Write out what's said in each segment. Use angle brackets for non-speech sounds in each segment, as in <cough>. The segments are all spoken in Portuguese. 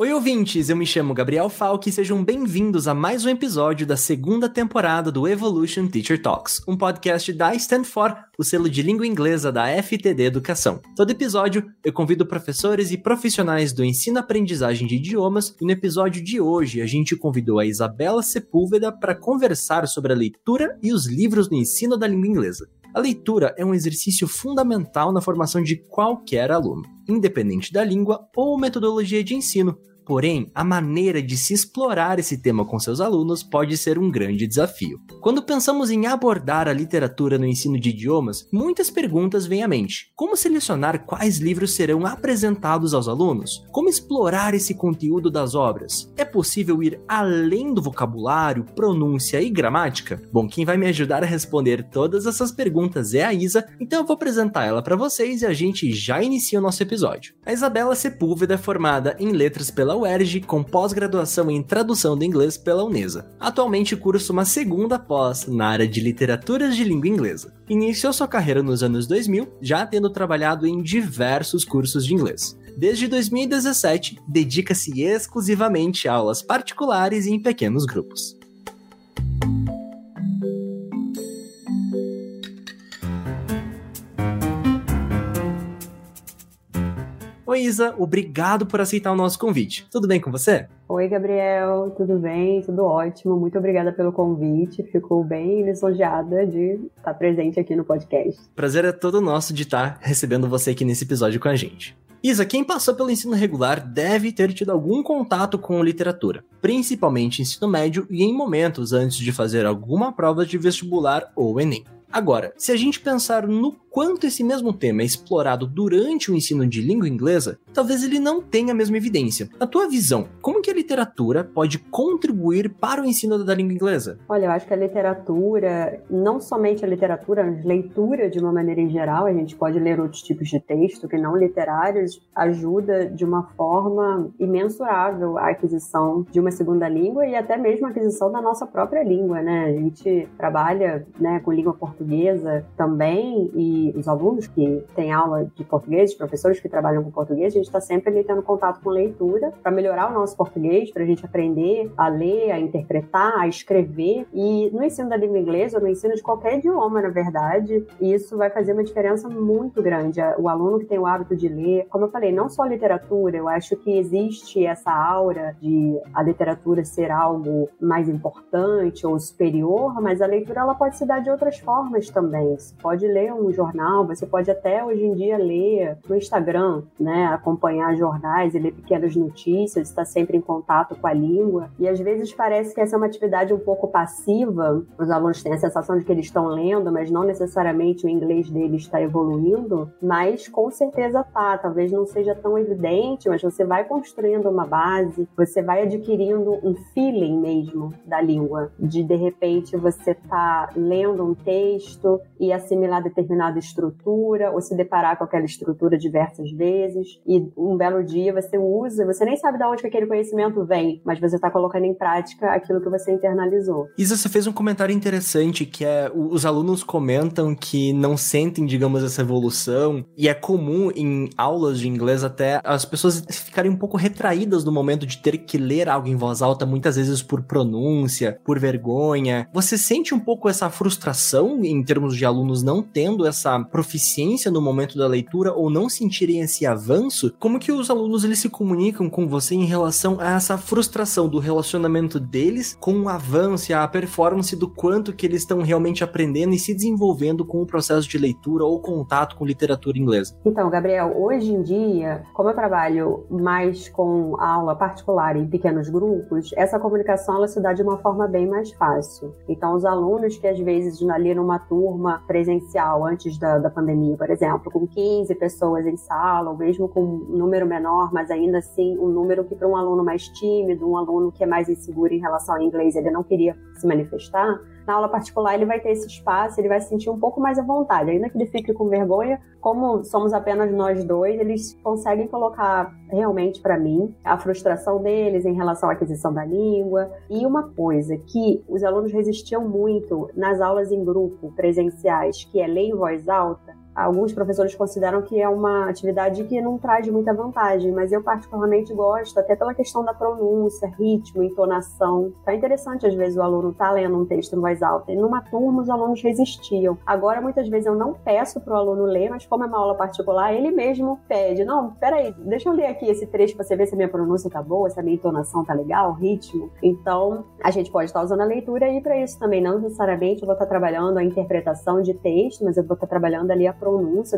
Oi, ouvintes! Eu me chamo Gabriel Falk e sejam bem-vindos a mais um episódio da segunda temporada do Evolution Teacher Talks, um podcast da Stand For, o selo de língua inglesa da FTD Educação. Todo episódio, eu convido professores e profissionais do ensino-aprendizagem de idiomas e no episódio de hoje a gente convidou a Isabela Sepúlveda para conversar sobre a leitura e os livros no ensino da língua inglesa. A leitura é um exercício fundamental na formação de qualquer aluno, independente da língua ou metodologia de ensino, Porém, a maneira de se explorar esse tema com seus alunos pode ser um grande desafio. Quando pensamos em abordar a literatura no ensino de idiomas, muitas perguntas vêm à mente. Como selecionar quais livros serão apresentados aos alunos? Como explorar esse conteúdo das obras? É possível ir além do vocabulário, pronúncia e gramática? Bom, quem vai me ajudar a responder todas essas perguntas é a Isa, então eu vou apresentar ela para vocês e a gente já inicia o nosso episódio. A Isabela Sepúlveda é formada em letras pela UERJ com pós-graduação em tradução do inglês pela Unesa. Atualmente cursa uma segunda pós na área de literaturas de língua inglesa. Iniciou sua carreira nos anos 2000, já tendo trabalhado em diversos cursos de inglês. Desde 2017, dedica-se exclusivamente a aulas particulares e em pequenos grupos. Oi, Isa, obrigado por aceitar o nosso convite. Tudo bem com você? Oi, Gabriel, tudo bem? Tudo ótimo. Muito obrigada pelo convite. Fico bem lisonjeada de estar presente aqui no podcast. Prazer é todo nosso de estar recebendo você aqui nesse episódio com a gente. Isa, quem passou pelo ensino regular deve ter tido algum contato com literatura, principalmente ensino médio e em momentos antes de fazer alguma prova de vestibular ou Enem. Agora, se a gente pensar no quanto esse mesmo tema é explorado durante o ensino de língua inglesa, talvez ele não tenha a mesma evidência. Na tua visão, como que a literatura pode contribuir para o ensino da língua inglesa? Olha, eu acho que a literatura, não somente a literatura, a leitura de uma maneira em geral, a gente pode ler outros tipos de texto que não literários, ajuda de uma forma imensurável a aquisição de uma segunda língua e até mesmo a aquisição da nossa própria língua, né? A gente trabalha né, com língua portuguesa portuguesa também e os alunos que têm aula de português, os professores que trabalham com português, a gente está sempre ali tendo contato com leitura para melhorar o nosso português, para a gente aprender a ler, a interpretar, a escrever. E no ensino da língua inglesa, no ensino de qualquer idioma, na verdade, isso vai fazer uma diferença muito grande. O aluno que tem o hábito de ler, como eu falei, não só a literatura, eu acho que existe essa aura de a literatura ser algo mais importante ou superior, mas a leitura ela pode se dar de outras formas formas também. Você pode ler um jornal, você pode até hoje em dia ler no Instagram, né? Acompanhar jornais e ler pequenas notícias, estar sempre em contato com a língua. E às vezes parece que essa é uma atividade um pouco passiva. Os alunos têm a sensação de que eles estão lendo, mas não necessariamente o inglês deles está evoluindo. Mas com certeza tá. Talvez não seja tão evidente, mas você vai construindo uma base, você vai adquirindo um feeling mesmo da língua. De de repente você tá lendo um texto texto e assimilar determinada estrutura, ou se deparar com aquela estrutura diversas vezes, e um belo dia você usa, você nem sabe de onde que aquele conhecimento vem, mas você está colocando em prática aquilo que você internalizou. Isa, você fez um comentário interessante, que é os alunos comentam que não sentem, digamos, essa evolução, e é comum em aulas de inglês até as pessoas ficarem um pouco retraídas no momento de ter que ler algo em voz alta, muitas vezes por pronúncia, por vergonha. Você sente um pouco essa frustração em termos de alunos não tendo essa proficiência no momento da leitura ou não sentirem esse avanço, como que os alunos eles se comunicam com você em relação a essa frustração do relacionamento deles com o avanço a performance do quanto que eles estão realmente aprendendo e se desenvolvendo com o processo de leitura ou contato com literatura inglesa? Então, Gabriel, hoje em dia, como eu trabalho mais com aula particular em pequenos grupos, essa comunicação ela se dá de uma forma bem mais fácil. Então, os alunos que às vezes ali numa turma presencial antes da, da pandemia, por exemplo, com 15 pessoas em sala, ou mesmo com um número menor, mas ainda assim um número que para um aluno mais tímido, um aluno que é mais inseguro em relação ao inglês, ele não queria se manifestar, na aula particular ele vai ter esse espaço, ele vai se sentir um pouco mais à vontade. Ainda que ele fique com vergonha, como somos apenas nós dois, eles conseguem colocar realmente para mim a frustração deles em relação à aquisição da língua. E uma coisa que os alunos resistiam muito nas aulas em grupo presenciais, que é ler em voz alta, alguns professores consideram que é uma atividade que não traz muita vantagem, mas eu particularmente gosto, até pela questão da pronúncia, ritmo, entonação. É interessante, às vezes, o aluno tá lendo um texto em voz alta. E numa turma, os alunos resistiam. Agora, muitas vezes, eu não peço para o aluno ler, mas como é uma aula particular, ele mesmo pede. Não, peraí, deixa eu ler aqui esse trecho para você ver se a minha pronúncia tá boa, se a minha entonação tá legal, ritmo. Então, a gente pode estar usando a leitura aí para isso também. Não necessariamente eu vou estar trabalhando a interpretação de texto, mas eu vou estar trabalhando ali a pronúncia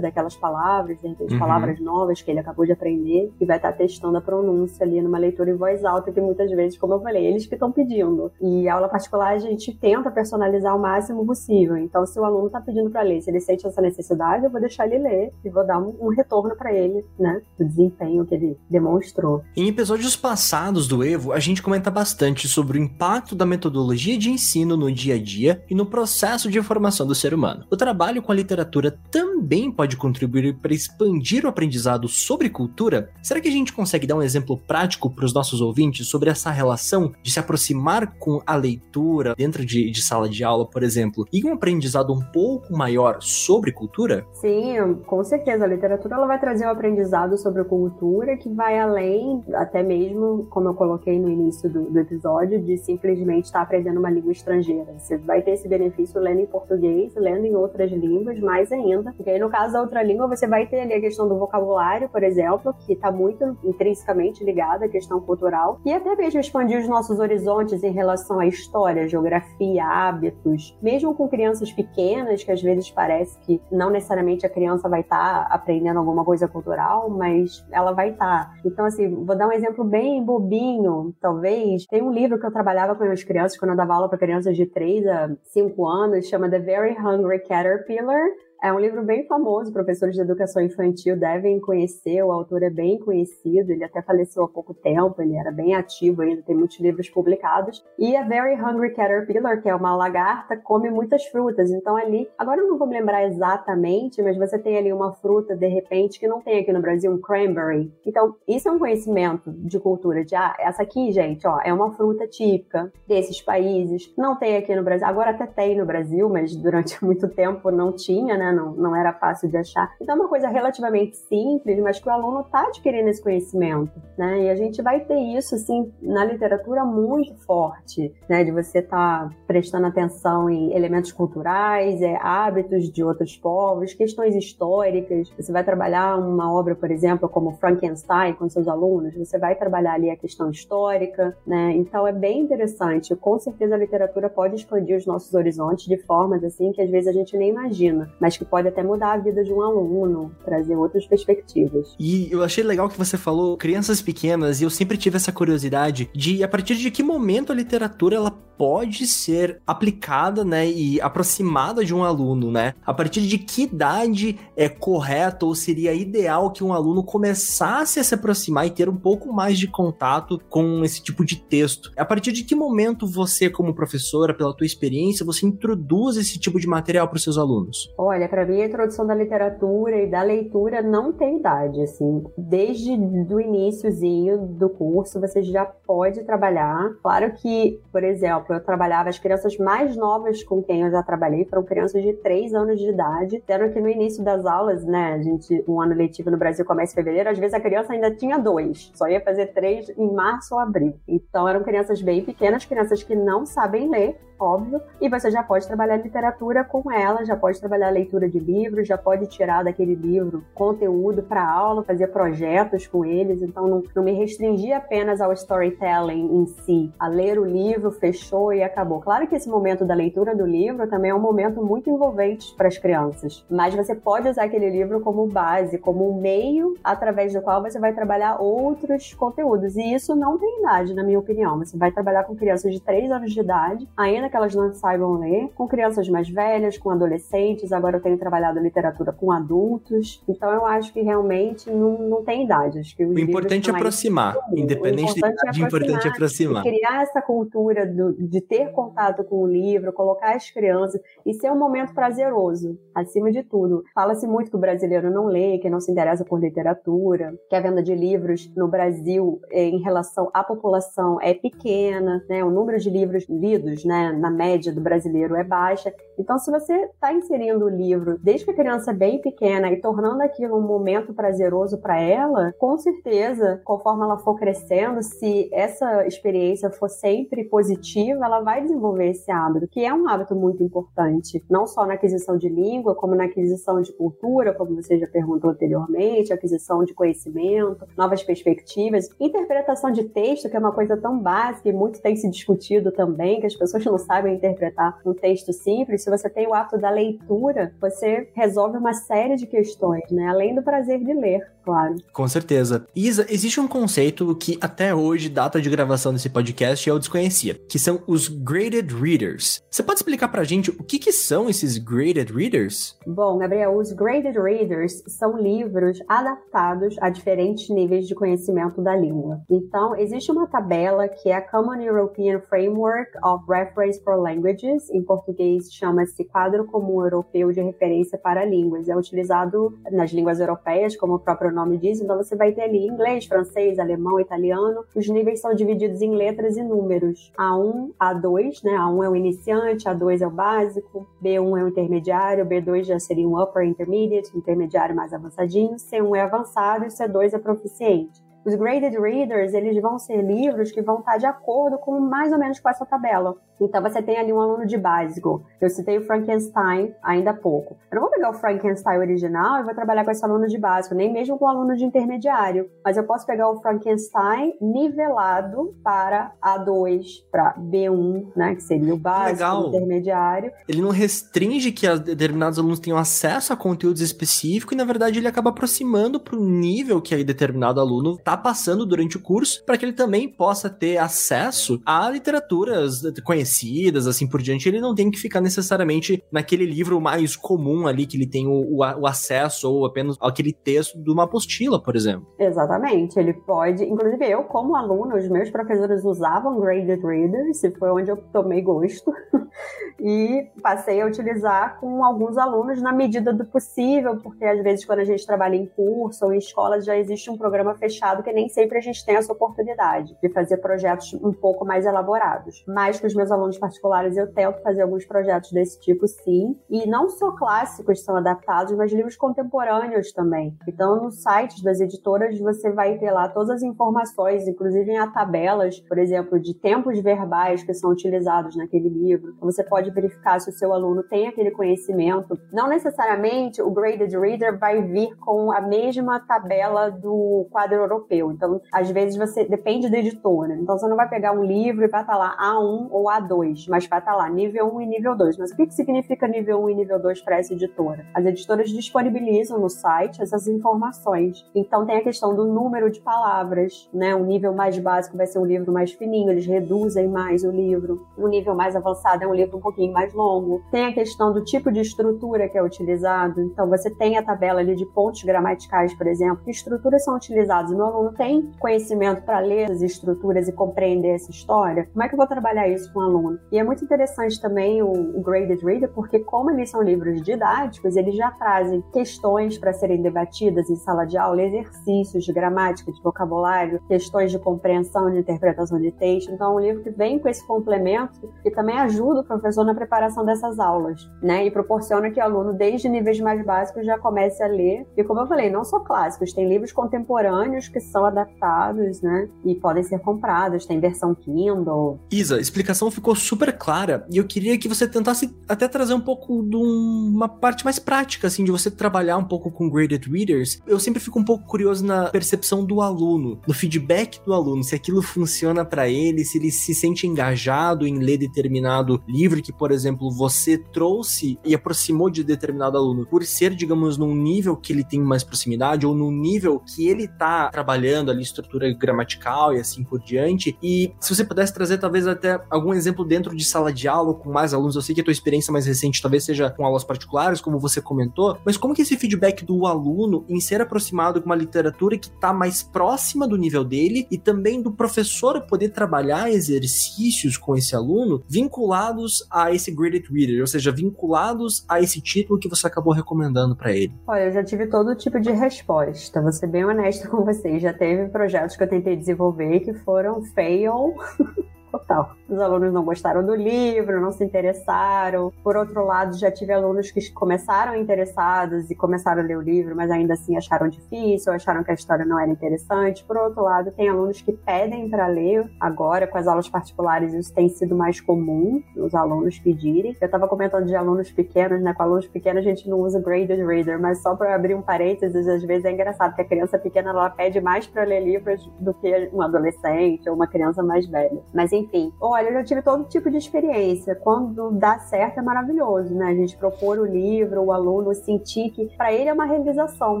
daquelas palavras, de repente, uhum. palavras novas que ele acabou de aprender, e vai estar testando a pronúncia ali numa leitura em voz alta, que muitas vezes, como eu falei, eles que estão pedindo. E a aula particular a gente tenta personalizar o máximo possível. Então, se o aluno está pedindo para ler, se ele sente essa necessidade, eu vou deixar ele ler e vou dar um, um retorno para ele, né, do desempenho que ele demonstrou. Em episódios passados do Evo, a gente comenta bastante sobre o impacto da metodologia de ensino no dia a dia e no processo de formação do ser humano. O trabalho com a literatura também pode contribuir para expandir o aprendizado sobre cultura? Será que a gente consegue dar um exemplo prático para os nossos ouvintes sobre essa relação de se aproximar com a leitura dentro de, de sala de aula, por exemplo, e um aprendizado um pouco maior sobre cultura? Sim, com certeza. A literatura ela vai trazer um aprendizado sobre cultura que vai além, até mesmo, como eu coloquei no início do, do episódio, de simplesmente estar aprendendo uma língua estrangeira. Você vai ter esse benefício lendo em português, lendo em outras línguas, mais ainda. Porque aí, no caso da outra língua, você vai ter ali a questão do vocabulário, por exemplo, que está muito intrinsecamente ligada à questão cultural, e até mesmo expandir os nossos horizontes em relação à história, geografia, hábitos, mesmo com crianças pequenas, que às vezes parece que não necessariamente a criança vai estar tá aprendendo alguma coisa cultural, mas ela vai estar. Tá. Então, assim, vou dar um exemplo bem bobinho, talvez. Tem um livro que eu trabalhava com as crianças quando eu dava aula para crianças de 3 a 5 anos, chama The Very Hungry Caterpillar é um livro bem famoso, professores de educação infantil devem conhecer, o autor é bem conhecido, ele até faleceu há pouco tempo, ele era bem ativo ainda, tem muitos livros publicados. E a Very Hungry Caterpillar, que é uma lagarta, come muitas frutas. Então ali, agora eu não vou me lembrar exatamente, mas você tem ali uma fruta, de repente, que não tem aqui no Brasil, um cranberry. Então, isso é um conhecimento de cultura, de, ah, essa aqui, gente, ó, é uma fruta típica desses países. Não tem aqui no Brasil, agora até tem no Brasil, mas durante <laughs> muito tempo não tinha, né? Não, não era fácil de achar. Então é uma coisa relativamente simples, mas que o aluno está adquirindo esse conhecimento, né? E a gente vai ter isso, assim, na literatura muito forte, né? De você estar tá prestando atenção em elementos culturais, é, hábitos de outros povos, questões históricas. Você vai trabalhar uma obra, por exemplo, como Frankenstein com seus alunos, você vai trabalhar ali a questão histórica, né? Então é bem interessante. Com certeza a literatura pode expandir os nossos horizontes de formas assim que às vezes a gente nem imagina, mas que pode até mudar a vida de um aluno, trazer outras perspectivas. E eu achei legal que você falou crianças pequenas, e eu sempre tive essa curiosidade de a partir de que momento a literatura ela pode ser aplicada, né, e aproximada de um aluno, né? A partir de que idade é correto ou seria ideal que um aluno começasse a se aproximar e ter um pouco mais de contato com esse tipo de texto? A partir de que momento você, como professora, pela tua experiência, você introduz esse tipo de material para os seus alunos? Olha, para mim a introdução da literatura e da leitura não tem idade, assim. Desde do iníciozinho do curso você já pode trabalhar. Claro que, por exemplo, eu trabalhava as crianças mais novas com quem eu já trabalhei, foram crianças de 3 anos de idade, sendo que no início das aulas, né, a gente, um ano letivo no Brasil começa em fevereiro, às vezes a criança ainda tinha dois, só ia fazer três em março ou abril. Então eram crianças bem pequenas, crianças que não sabem ler, óbvio, e você já pode trabalhar literatura com ela, já pode trabalhar leitura de livros, já pode tirar daquele livro conteúdo para aula, fazer projetos com eles, então não, não me restringir apenas ao storytelling em si, a ler o livro, fechou e acabou. Claro que esse momento da leitura do livro também é um momento muito envolvente para as crianças, mas você pode usar aquele livro como base, como um meio através do qual você vai trabalhar outros conteúdos, e isso não tem idade, na minha opinião. Você vai trabalhar com crianças de 3 anos de idade, ainda que elas não saibam ler, com crianças mais velhas, com adolescentes. Agora eu tenho trabalhado literatura com adultos. Então eu acho que realmente não, não tem idade. Acho que o importante é aproximar, independente da idade, é importante é aproximar. Criar essa cultura do, de ter contato com o livro, colocar as crianças e ser um momento prazeroso, acima de tudo. Fala-se muito que o brasileiro não lê, que não se interessa por literatura, que a venda de livros no Brasil, em relação à população, é pequena, né? O número de livros lidos, né? Na média do brasileiro é baixa. Então, se você está inserindo o livro desde que a criança é bem pequena e tornando aquilo um momento prazeroso para ela, com certeza, conforme ela for crescendo, se essa experiência for sempre positiva, ela vai desenvolver esse hábito, que é um hábito muito importante, não só na aquisição de língua, como na aquisição de cultura, como você já perguntou anteriormente, aquisição de conhecimento, novas perspectivas, interpretação de texto, que é uma coisa tão básica e muito tem se discutido também, que as pessoas não sabem interpretar um texto simples se você tem o hábito da leitura, você resolve uma série de questões, né? Além do prazer de ler, claro. Com certeza. Isa, existe um conceito que até hoje, data de gravação desse podcast, eu desconhecia, que são os graded readers. Você pode explicar pra gente o que, que são esses graded readers? Bom, Gabriel, os graded readers são livros adaptados a diferentes níveis de conhecimento da língua. Então, existe uma tabela que é a Common European Framework of Reference for Languages, em português chama chama-se Quadro Comum Europeu de Referência para Línguas. É utilizado nas línguas europeias, como o próprio nome diz, então você vai ter ali inglês, francês, alemão, italiano. Os níveis são divididos em letras e números. A1, A2, né? A1 é o iniciante, A2 é o básico, B1 é o intermediário, B2 já seria um upper intermediate, intermediário mais avançadinho, C1 é avançado e C2 é proficiente. Os graded readers, eles vão ser livros que vão estar de acordo com mais ou menos com essa tabela. Então você tem ali um aluno de básico. Eu citei o Frankenstein ainda há pouco. Eu não vou pegar o Frankenstein original e vou trabalhar com esse aluno de básico, nem mesmo com o aluno de intermediário. Mas eu posso pegar o Frankenstein nivelado para A2, para B1, né? Que seria o básico, o intermediário. Ele não restringe que determinados alunos tenham acesso a conteúdos específicos e, na verdade, ele acaba aproximando para o nível que aí determinado aluno está passando durante o curso, para que ele também possa ter acesso a literaturas conhecidas conhecidas, assim por diante, ele não tem que ficar necessariamente naquele livro mais comum ali que ele tem o, o, o acesso ou apenas aquele texto de uma apostila, por exemplo. Exatamente, ele pode, inclusive eu como aluna, os meus professores usavam graded readers, e foi onde eu tomei gosto <laughs> e passei a utilizar com alguns alunos na medida do possível, porque às vezes quando a gente trabalha em curso ou em escola já existe um programa fechado que nem sempre a gente tem essa oportunidade de fazer projetos um pouco mais elaborados. Mas com os meus alunos alunos particulares, eu tento fazer alguns projetos desse tipo, sim. E não só clássicos são adaptados, mas livros contemporâneos também. Então, nos sites das editoras, você vai ter lá todas as informações, inclusive em tabelas, por exemplo, de tempos verbais que são utilizados naquele livro. Você pode verificar se o seu aluno tem aquele conhecimento. Não necessariamente o graded reader vai vir com a mesma tabela do quadro europeu. Então, às vezes você depende da editora. Então, você não vai pegar um livro e vai estar lá A1 ou A2 2, mas vai estar tá lá nível 1 e nível 2. Mas o que, significa nível 1 e nível 2 para essa editora? As editoras disponibilizam no site essas informações. Então tem a questão do número de palavras, né? O nível mais básico vai ser um livro mais fininho, eles reduzem mais o livro. O nível mais avançado é um livro um pouquinho mais longo. Tem a questão do tipo de estrutura que é utilizado. Então você tem a tabela ali de pontos gramaticais, por exemplo, que estruturas são utilizadas. O meu aluno tem conhecimento para ler as estruturas e compreender essa história. Como é que eu vou trabalhar isso com o aluno? E é muito interessante também o, o Graded Reader, porque como eles são livros didáticos, eles já trazem questões para serem debatidas em sala de aula, exercícios de gramática, de vocabulário, questões de compreensão, de interpretação de texto. Então, é um livro que vem com esse complemento e também ajuda o professor na preparação dessas aulas, né? E proporciona que o aluno, desde níveis mais básicos, já comece a ler. E como eu falei, não só clássicos, tem livros contemporâneos que são adaptados, né? E podem ser comprados, tem versão Kindle. Isa, explicação ficou super clara e eu queria que você tentasse até trazer um pouco de uma parte mais prática, assim, de você trabalhar um pouco com graded readers. Eu sempre fico um pouco curioso na percepção do aluno, no feedback do aluno, se aquilo funciona para ele, se ele se sente engajado em ler determinado livro que, por exemplo, você trouxe e aproximou de determinado aluno, por ser, digamos, num nível que ele tem mais proximidade ou num nível que ele tá trabalhando ali estrutura gramatical e assim por diante. E se você pudesse trazer talvez até algum exemplo exemplo, dentro de sala de aula com mais alunos, eu sei que a tua experiência mais recente talvez seja com aulas particulares, como você comentou, mas como que esse feedback do aluno em ser aproximado com uma literatura que está mais próxima do nível dele e também do professor poder trabalhar exercícios com esse aluno vinculados a esse graded reader, ou seja, vinculados a esse título que você acabou recomendando para ele? Olha, eu já tive todo tipo de resposta, vou ser bem honesta com vocês. Já teve projetos que eu tentei desenvolver que foram fail <laughs> total. Os alunos não gostaram do livro, não se interessaram. Por outro lado, já tive alunos que começaram interessados e começaram a ler o livro, mas ainda assim acharam difícil, acharam que a história não era interessante. Por outro lado, tem alunos que pedem para ler. Agora, com as aulas particulares, isso tem sido mais comum, os alunos pedirem. Eu estava comentando de alunos pequenos, né? Com alunos pequenos a gente não usa graded reader, mas só para abrir um parênteses, às vezes é engraçado que a criança pequena ela pede mais para ler livros do que um adolescente ou uma criança mais velha. Mas enfim, olha, eu já tive todo tipo de experiência. Quando dá certo é maravilhoso, né? A gente propor o livro, o aluno sentir que para ele é uma realização,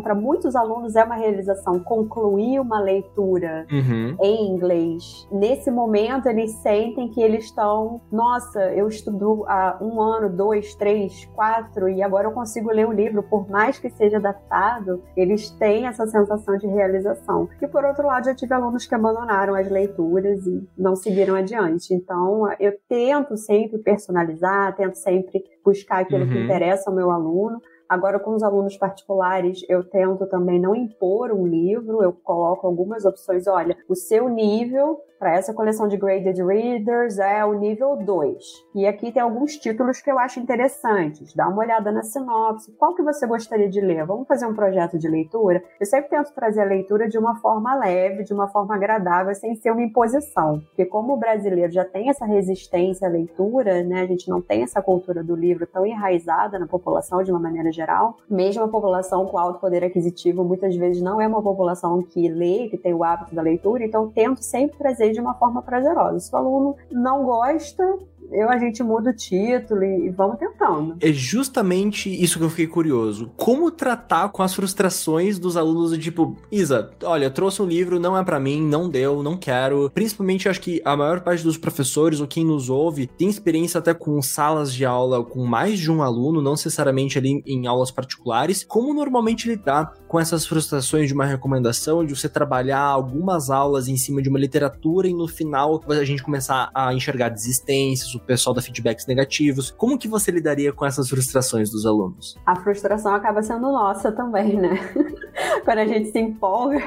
para muitos alunos é uma realização concluir uma leitura uhum. em inglês. Nesse momento eles sentem que eles estão, nossa, eu estudo há um ano, dois, três, quatro e agora eu consigo ler o livro, por mais que seja adaptado, eles têm essa sensação de realização. E por outro lado, já tive alunos que abandonaram as leituras e não seguiram adiante. Então, eu tento sempre personalizar, tento sempre buscar aquilo uhum. que interessa ao meu aluno. Agora, com os alunos particulares, eu tento também não impor um livro, eu coloco algumas opções. Olha, o seu nível para essa coleção de graded readers é o nível 2. E aqui tem alguns títulos que eu acho interessantes. Dá uma olhada na sinopse. Qual que você gostaria de ler? Vamos fazer um projeto de leitura? Eu sempre tento trazer a leitura de uma forma leve, de uma forma agradável, sem ser uma imposição. Porque como o brasileiro já tem essa resistência à leitura, né? A gente não tem essa cultura do livro tão enraizada na população de uma maneira geral. Mesmo a população com alto poder aquisitivo, muitas vezes não é uma população que lê, que tem o hábito da leitura. Então, tento sempre trazer de uma forma prazerosa. Se o aluno não gosta, eu a gente muda o título e, e, vamos tentando. É justamente isso que eu fiquei curioso. Como tratar com as frustrações dos alunos tipo, Isa, olha, trouxe um livro, não é para mim, não deu, não quero. Principalmente acho que a maior parte dos professores ou quem nos ouve tem experiência até com salas de aula com mais de um aluno, não necessariamente ali em aulas particulares. Como normalmente lidar com essas frustrações de uma recomendação, de você trabalhar algumas aulas em cima de uma literatura e no final a gente começar a enxergar desistências, o pessoal dá feedbacks negativos. Como que você lidaria com essas frustrações dos alunos? A frustração acaba sendo nossa também, né? <laughs> Quando a gente se empolga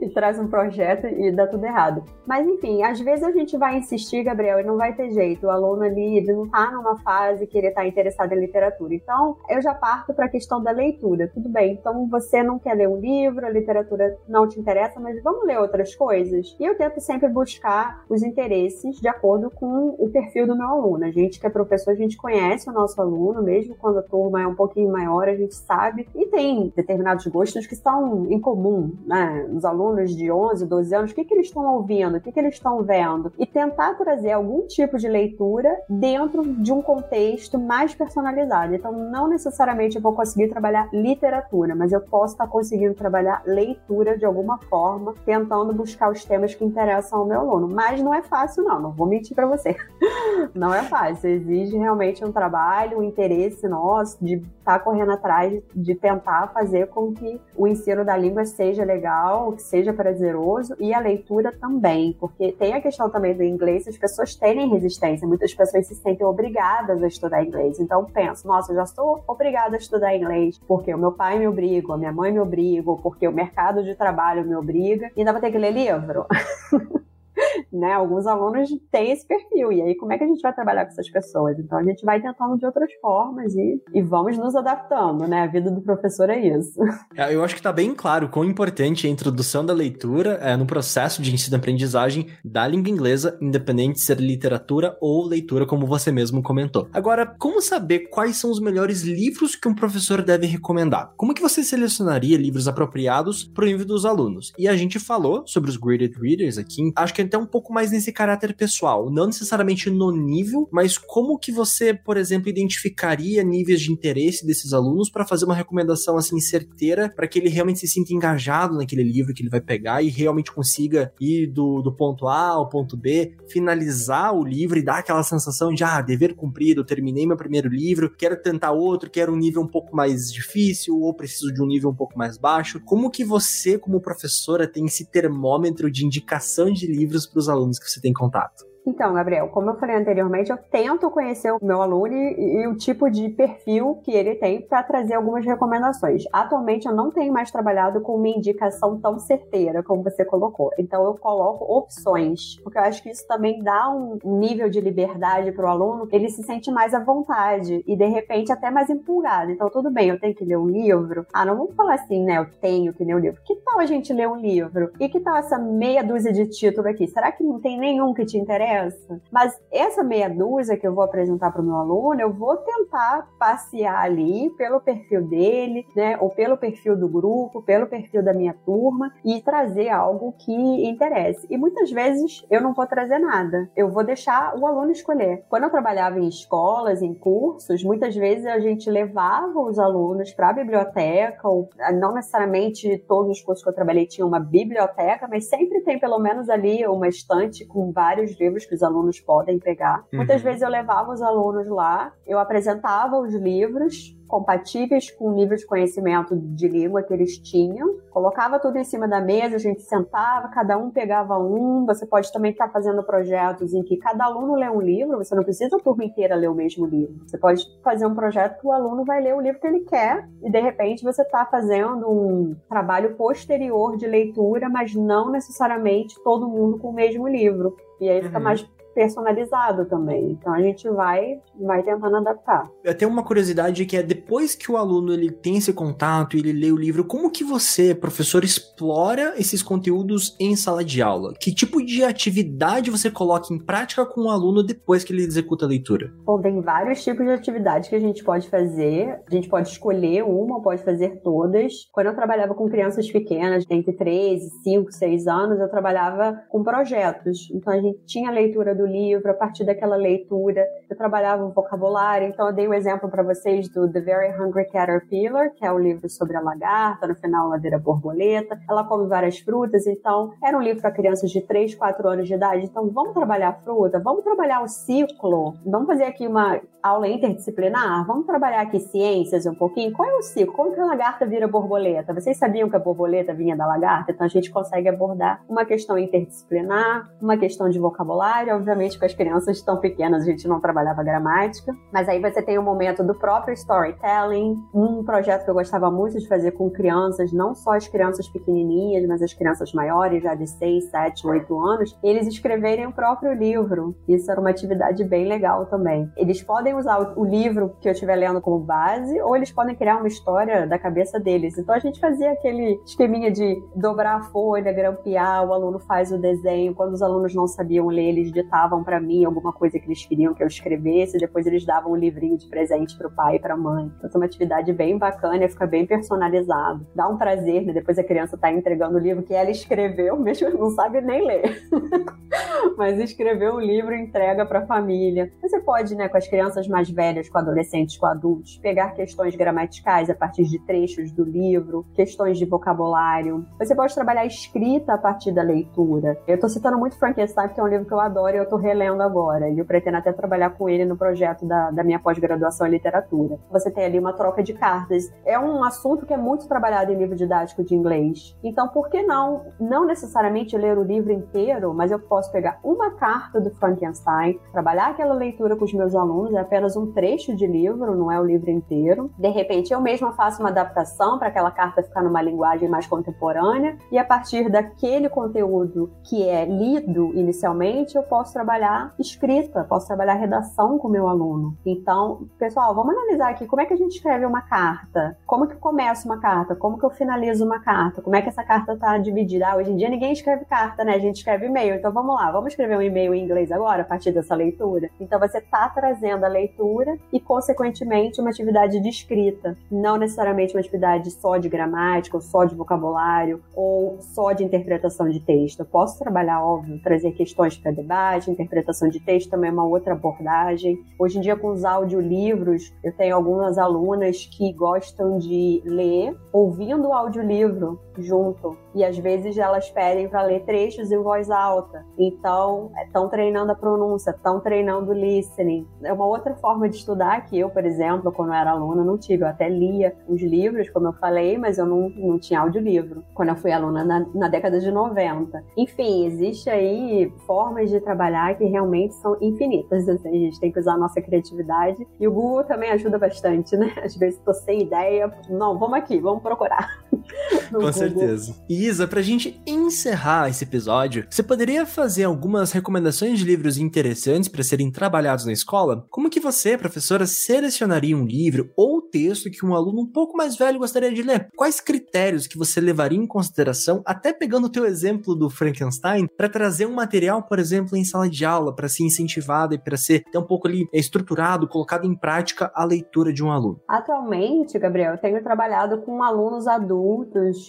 e traz um projeto e dá tudo errado. Mas enfim, às vezes a gente vai insistir, Gabriel, e não vai ter jeito. O aluno ali ele não tá numa fase que ele tá interessado em literatura. Então, eu já parto para a questão da leitura. Tudo bem, então você não quer ler um livro, a literatura não te interessa, mas vamos ler outras coisas? E eu tento sempre buscar os interesses de acordo com o perfil do meu aluno. A gente que é professor, a gente conhece o nosso aluno, mesmo quando a turma é um pouquinho maior, a gente sabe. E tem determinados gostos que em comum, né? Os alunos de 11, 12 anos, o que, que eles estão ouvindo, o que, que eles estão vendo? E tentar trazer algum tipo de leitura dentro de um contexto mais personalizado. Então, não necessariamente eu vou conseguir trabalhar literatura, mas eu posso estar conseguindo trabalhar leitura de alguma forma, tentando buscar os temas que interessam ao meu aluno. Mas não é fácil, não, não vou mentir para você. <laughs> Não é fácil, exige realmente um trabalho, um interesse nosso de estar tá correndo atrás, de tentar fazer com que o ensino da língua seja legal, que seja prazeroso e a leitura também, porque tem a questão também do inglês, as pessoas têm resistência, muitas pessoas se sentem obrigadas a estudar inglês. Então penso, nossa, eu já estou obrigada a estudar inglês porque o meu pai me obriga, a minha mãe me obriga, porque o mercado de trabalho me obriga, e ainda vou ter que ler livro. <laughs> né? Alguns alunos têm esse perfil, e aí como é que a gente vai trabalhar com essas pessoas? Então a gente vai tentando de outras formas e, e vamos nos adaptando, né? A vida do professor é isso. <laughs> É, eu acho que está bem claro quão importante é a introdução da leitura é, no processo de ensino-aprendizagem da língua inglesa, independente de ser literatura ou leitura, como você mesmo comentou. Agora, como saber quais são os melhores livros que um professor deve recomendar? Como que você selecionaria livros apropriados para o nível dos alunos? E a gente falou sobre os graded readers aqui, acho que até um pouco mais nesse caráter pessoal, não necessariamente no nível, mas como que você, por exemplo, identificaria níveis de interesse desses alunos para fazer uma recomendação assim certeira para que ele realmente se sinta engajado naquele livro que ele vai pegar e realmente consiga ir do, do ponto A ao ponto B, finalizar o livro e dar aquela sensação de ah, dever cumprido, terminei meu primeiro livro, quero tentar outro, quero um nível um pouco mais difícil ou preciso de um nível um pouco mais baixo. Como que você, como professora, tem esse termômetro de indicação de livros para os alunos que você tem contato? Então, Gabriel, como eu falei anteriormente, eu tento conhecer o meu aluno e, e o tipo de perfil que ele tem para trazer algumas recomendações. Atualmente, eu não tenho mais trabalhado com uma indicação tão certeira como você colocou. Então, eu coloco opções, porque eu acho que isso também dá um nível de liberdade para o aluno, ele se sente mais à vontade e, de repente, até mais empolgado. Então, tudo bem, eu tenho que ler um livro. Ah, não vamos falar assim, né? Eu tenho que ler um livro. Que tal a gente ler um livro? E que tal essa meia dúzia de título aqui? Será que não tem nenhum que te interessa? Mas essa meia dúzia que eu vou apresentar para o meu aluno, eu vou tentar passear ali pelo perfil dele, né? Ou pelo perfil do grupo, pelo perfil da minha turma e trazer algo que interesse. E muitas vezes eu não vou trazer nada. Eu vou deixar o aluno escolher. Quando eu trabalhava em escolas, em cursos, muitas vezes a gente levava os alunos para a biblioteca, ou não necessariamente todos os cursos que eu trabalhei tinham uma biblioteca, mas sempre tem pelo menos ali uma estante com vários livros que os alunos podem pegar. Uhum. Muitas vezes eu levava os alunos lá, eu apresentava os livros, compatíveis com o nível de conhecimento de língua que eles tinham. Colocava tudo em cima da mesa, a gente sentava, cada um pegava um. Você pode também estar fazendo projetos em que cada aluno lê um livro, você não precisa a turma inteira ler o mesmo livro. Você pode fazer um projeto que o aluno vai ler o livro que ele quer e de repente você está fazendo um trabalho posterior de leitura, mas não necessariamente todo mundo com o mesmo livro. E aí fica uhum. mais personalizado também. Então a gente vai, vai tentando adaptar. Eu tenho uma curiosidade que é depois que o aluno ele tem esse contato, ele lê o livro, como que você, professor, explora esses conteúdos em sala de aula? Que tipo de atividade você coloca em prática com o aluno depois que ele executa a leitura? Bom, tem vários tipos de atividades que a gente pode fazer. A gente pode escolher uma, pode fazer todas. Quando eu trabalhava com crianças pequenas, entre 3, 5, 6 anos, eu trabalhava com projetos. Então a gente tinha a leitura do do livro, a partir daquela leitura, eu trabalhava o vocabulário. Então, eu dei um exemplo para vocês do The Very Hungry Caterpillar, que é o livro sobre a lagarta, no final, ela vira borboleta. Ela come várias frutas, então, era um livro para crianças de 3, 4 anos de idade. Então, vamos trabalhar a fruta, vamos trabalhar o ciclo, vamos fazer aqui uma aula interdisciplinar, vamos trabalhar aqui ciências um pouquinho. Qual é o ciclo? Como que a lagarta vira borboleta? Vocês sabiam que a borboleta vinha da lagarta? Então, a gente consegue abordar uma questão interdisciplinar, uma questão de vocabulário, obviamente com as crianças tão pequenas a gente não trabalhava gramática, mas aí você tem o momento do próprio storytelling, um projeto que eu gostava muito de fazer com crianças, não só as crianças pequenininhas, mas as crianças maiores, já de 6, 7, 8 anos, eles escreverem o próprio livro. Isso era uma atividade bem legal também. Eles podem usar o livro que eu estiver lendo como base, ou eles podem criar uma história da cabeça deles. Então a gente fazia aquele esqueminha de dobrar a folha, grampear, o aluno faz o desenho. Quando os alunos não sabiam ler, eles ditavam passavam para mim alguma coisa que eles queriam que eu escrevesse, depois eles davam um livrinho de presente pro pai e pra mãe. Então, é uma atividade bem bacana, fica bem personalizado. Dá um prazer, né? Depois a criança tá entregando o livro que ela escreveu, mesmo <laughs> não sabe nem ler. <laughs> Mas escreveu um livro e entrega pra família. Você pode, né, com as crianças mais velhas, com adolescentes, com adultos, pegar questões gramaticais a partir de trechos do livro, questões de vocabulário. Você pode trabalhar escrita a partir da leitura. Eu tô citando muito Frankenstein, que é um livro que eu adoro e eu relendo agora. E eu pretendo até trabalhar com ele no projeto da, da minha pós-graduação em literatura. Você tem ali uma troca de cartas. É um assunto que é muito trabalhado em livro didático de inglês. Então, por que não, não necessariamente ler o livro inteiro, mas eu posso pegar uma carta do Frankenstein, trabalhar aquela leitura com os meus alunos, é apenas um trecho de livro, não é o livro inteiro. De repente, eu mesma faço uma adaptação para aquela carta ficar numa linguagem mais contemporânea, e a partir daquele conteúdo que é lido inicialmente, eu posso trabalhar escrita, posso trabalhar redação com o meu aluno. Então, pessoal, vamos analisar aqui como é que a gente escreve uma carta, como que começa uma carta, como que eu finalizo uma carta, como é que essa carta está dividida. Ah, hoje em dia ninguém escreve carta, né? A gente escreve e-mail. Então vamos lá, vamos escrever um e-mail em inglês agora, a partir dessa leitura. Então você está trazendo a leitura e, consequentemente, uma atividade de escrita, não necessariamente uma atividade só de gramática, ou só de vocabulário, ou só de interpretação de texto. Eu posso trabalhar, óbvio, trazer questões para debate, interpretação de texto também é uma outra abordagem. Hoje em dia, com os audiolivros, eu tenho algumas alunas que gostam de ler ouvindo o audiolivro junto. E às vezes elas pedem para ler trechos em voz alta. Então, estão treinando a pronúncia, estão treinando o listening. É uma outra forma de estudar que eu, por exemplo, quando eu era aluna, não tive. Eu até lia os livros, como eu falei, mas eu não, não tinha audiolivro quando eu fui aluna na, na década de 90. Enfim, existe aí formas de trabalhar que realmente são infinitas. <laughs> A gente tem que usar a nossa criatividade. E o Google também ajuda bastante, né? Às vezes tô sem ideia. Não, vamos aqui, vamos procurar. Com certeza. Isa, pra gente encerrar esse episódio, você poderia fazer algumas recomendações de livros interessantes para serem trabalhados na escola? Como que você, professora, selecionaria um livro ou texto que um aluno um pouco mais velho gostaria de ler? Quais critérios que você levaria em consideração, até pegando o teu exemplo do Frankenstein, para trazer um material, por exemplo, em sala de aula, para ser incentivado e para ser até um pouco ali estruturado, colocado em prática a leitura de um aluno? Atualmente, Gabriel, eu tenho trabalhado com alunos adultos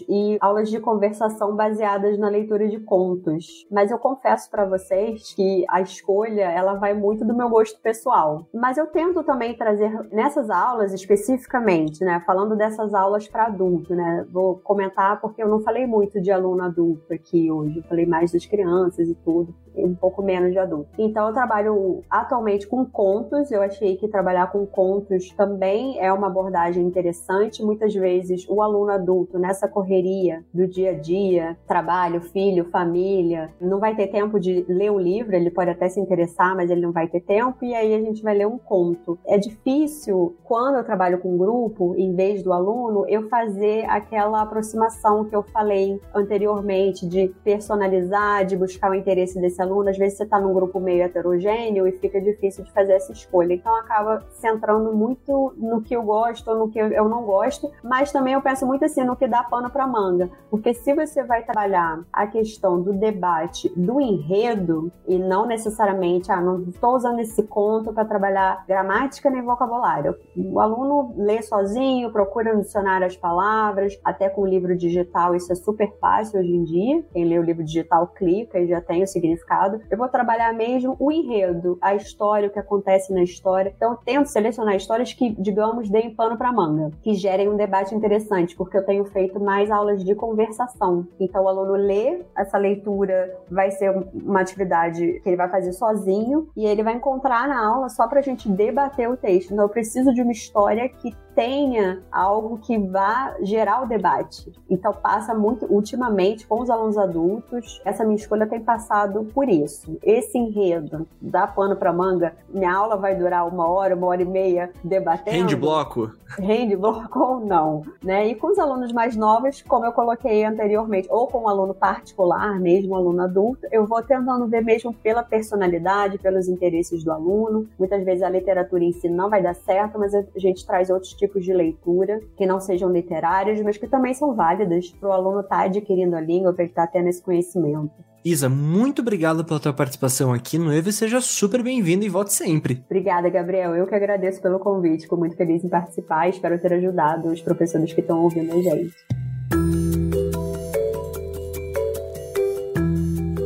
e aulas de conversação baseadas na leitura de contos. Mas eu confesso para vocês que a escolha ela vai muito do meu gosto pessoal. Mas eu tento também trazer nessas aulas especificamente, né, falando dessas aulas para adulto, né? Vou comentar porque eu não falei muito de aluno adulto aqui hoje, eu falei mais das crianças e tudo, um pouco menos de adulto. Então eu trabalho atualmente com contos, eu achei que trabalhar com contos também é uma abordagem interessante. Muitas vezes o aluno adulto nessa correria do dia a dia, trabalho, filho, família, não vai ter tempo de ler o livro, ele pode até se interessar, mas ele não vai ter tempo, e aí a gente vai ler um conto. É difícil, quando eu trabalho com um grupo, em vez do aluno, eu fazer aquela aproximação que eu falei anteriormente, de personalizar, de buscar o interesse desse aluno. Às vezes você está num grupo meio heterogêneo e fica difícil de fazer essa escolha. Então acaba centrando muito no que eu gosto ou no que eu não gosto, mas também eu penso muito assim no que dá pano para manga. Porque se você vai trabalhar a questão do debate do enredo e não necessariamente, ah, não estou usando esse conto para trabalhar gramática nem vocabulário. O aluno lê sozinho, procura no dicionário as palavras, até com o livro digital isso é super fácil hoje em dia. Quem lê o livro digital clica e já tem o significado. Eu vou trabalhar mesmo o enredo, a história, o que acontece na história. Então eu tento selecionar histórias que, digamos, deem pano para manga, que gerem um debate interessante, porque eu tenho feito mais aulas de conversação. Então o aluno lê, essa leitura vai ser uma atividade que ele vai fazer sozinho e ele vai encontrar na aula só para a gente debater o texto. Então eu preciso de uma história que tenha algo que vá gerar o debate. Então passa muito ultimamente com os alunos adultos, essa minha escolha tem passado por isso. Esse enredo dá pano para manga. Minha aula vai durar uma hora, uma hora e meia debatendo. Rende bloco. Rende bloco ou não, né? E com os alunos mais novos, como eu coloquei anteriormente, ou com um aluno particular, mesmo um aluno adulto, eu vou tentando ver mesmo pela personalidade, pelos interesses do aluno. Muitas vezes a literatura em si não vai dar certo, mas a gente traz outros tipos de leitura que não sejam literárias, mas que também são válidas para o aluno estar tá adquirindo a língua, para ele estar tá tendo esse conhecimento. Isa, muito obrigado pela tua participação aqui no EVE, seja super bem-vindo e volte sempre. Obrigada, Gabriel. Eu que agradeço pelo convite, fico muito feliz em participar e espero ter ajudado os professores que estão ouvindo a gente.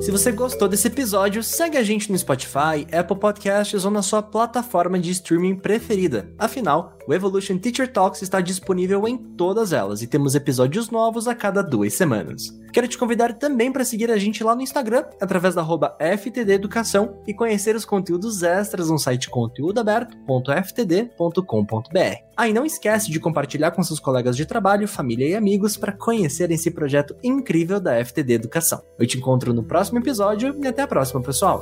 Se você gostou desse episódio, segue a gente no Spotify, Apple Podcasts ou na sua plataforma de streaming preferida. Afinal, o Evolution Teacher Talks está disponível em todas elas e temos episódios novos a cada duas semanas. Quero te convidar também para seguir a gente lá no Instagram, através da FTD Educação e conhecer os conteúdos extras no site conteúdoaberto.ftd.com.br. Ah, não esquece de compartilhar com seus colegas de trabalho, família e amigos para conhecerem esse projeto incrível da FTD Educação. Eu te encontro no próximo episódio e até a próxima, pessoal!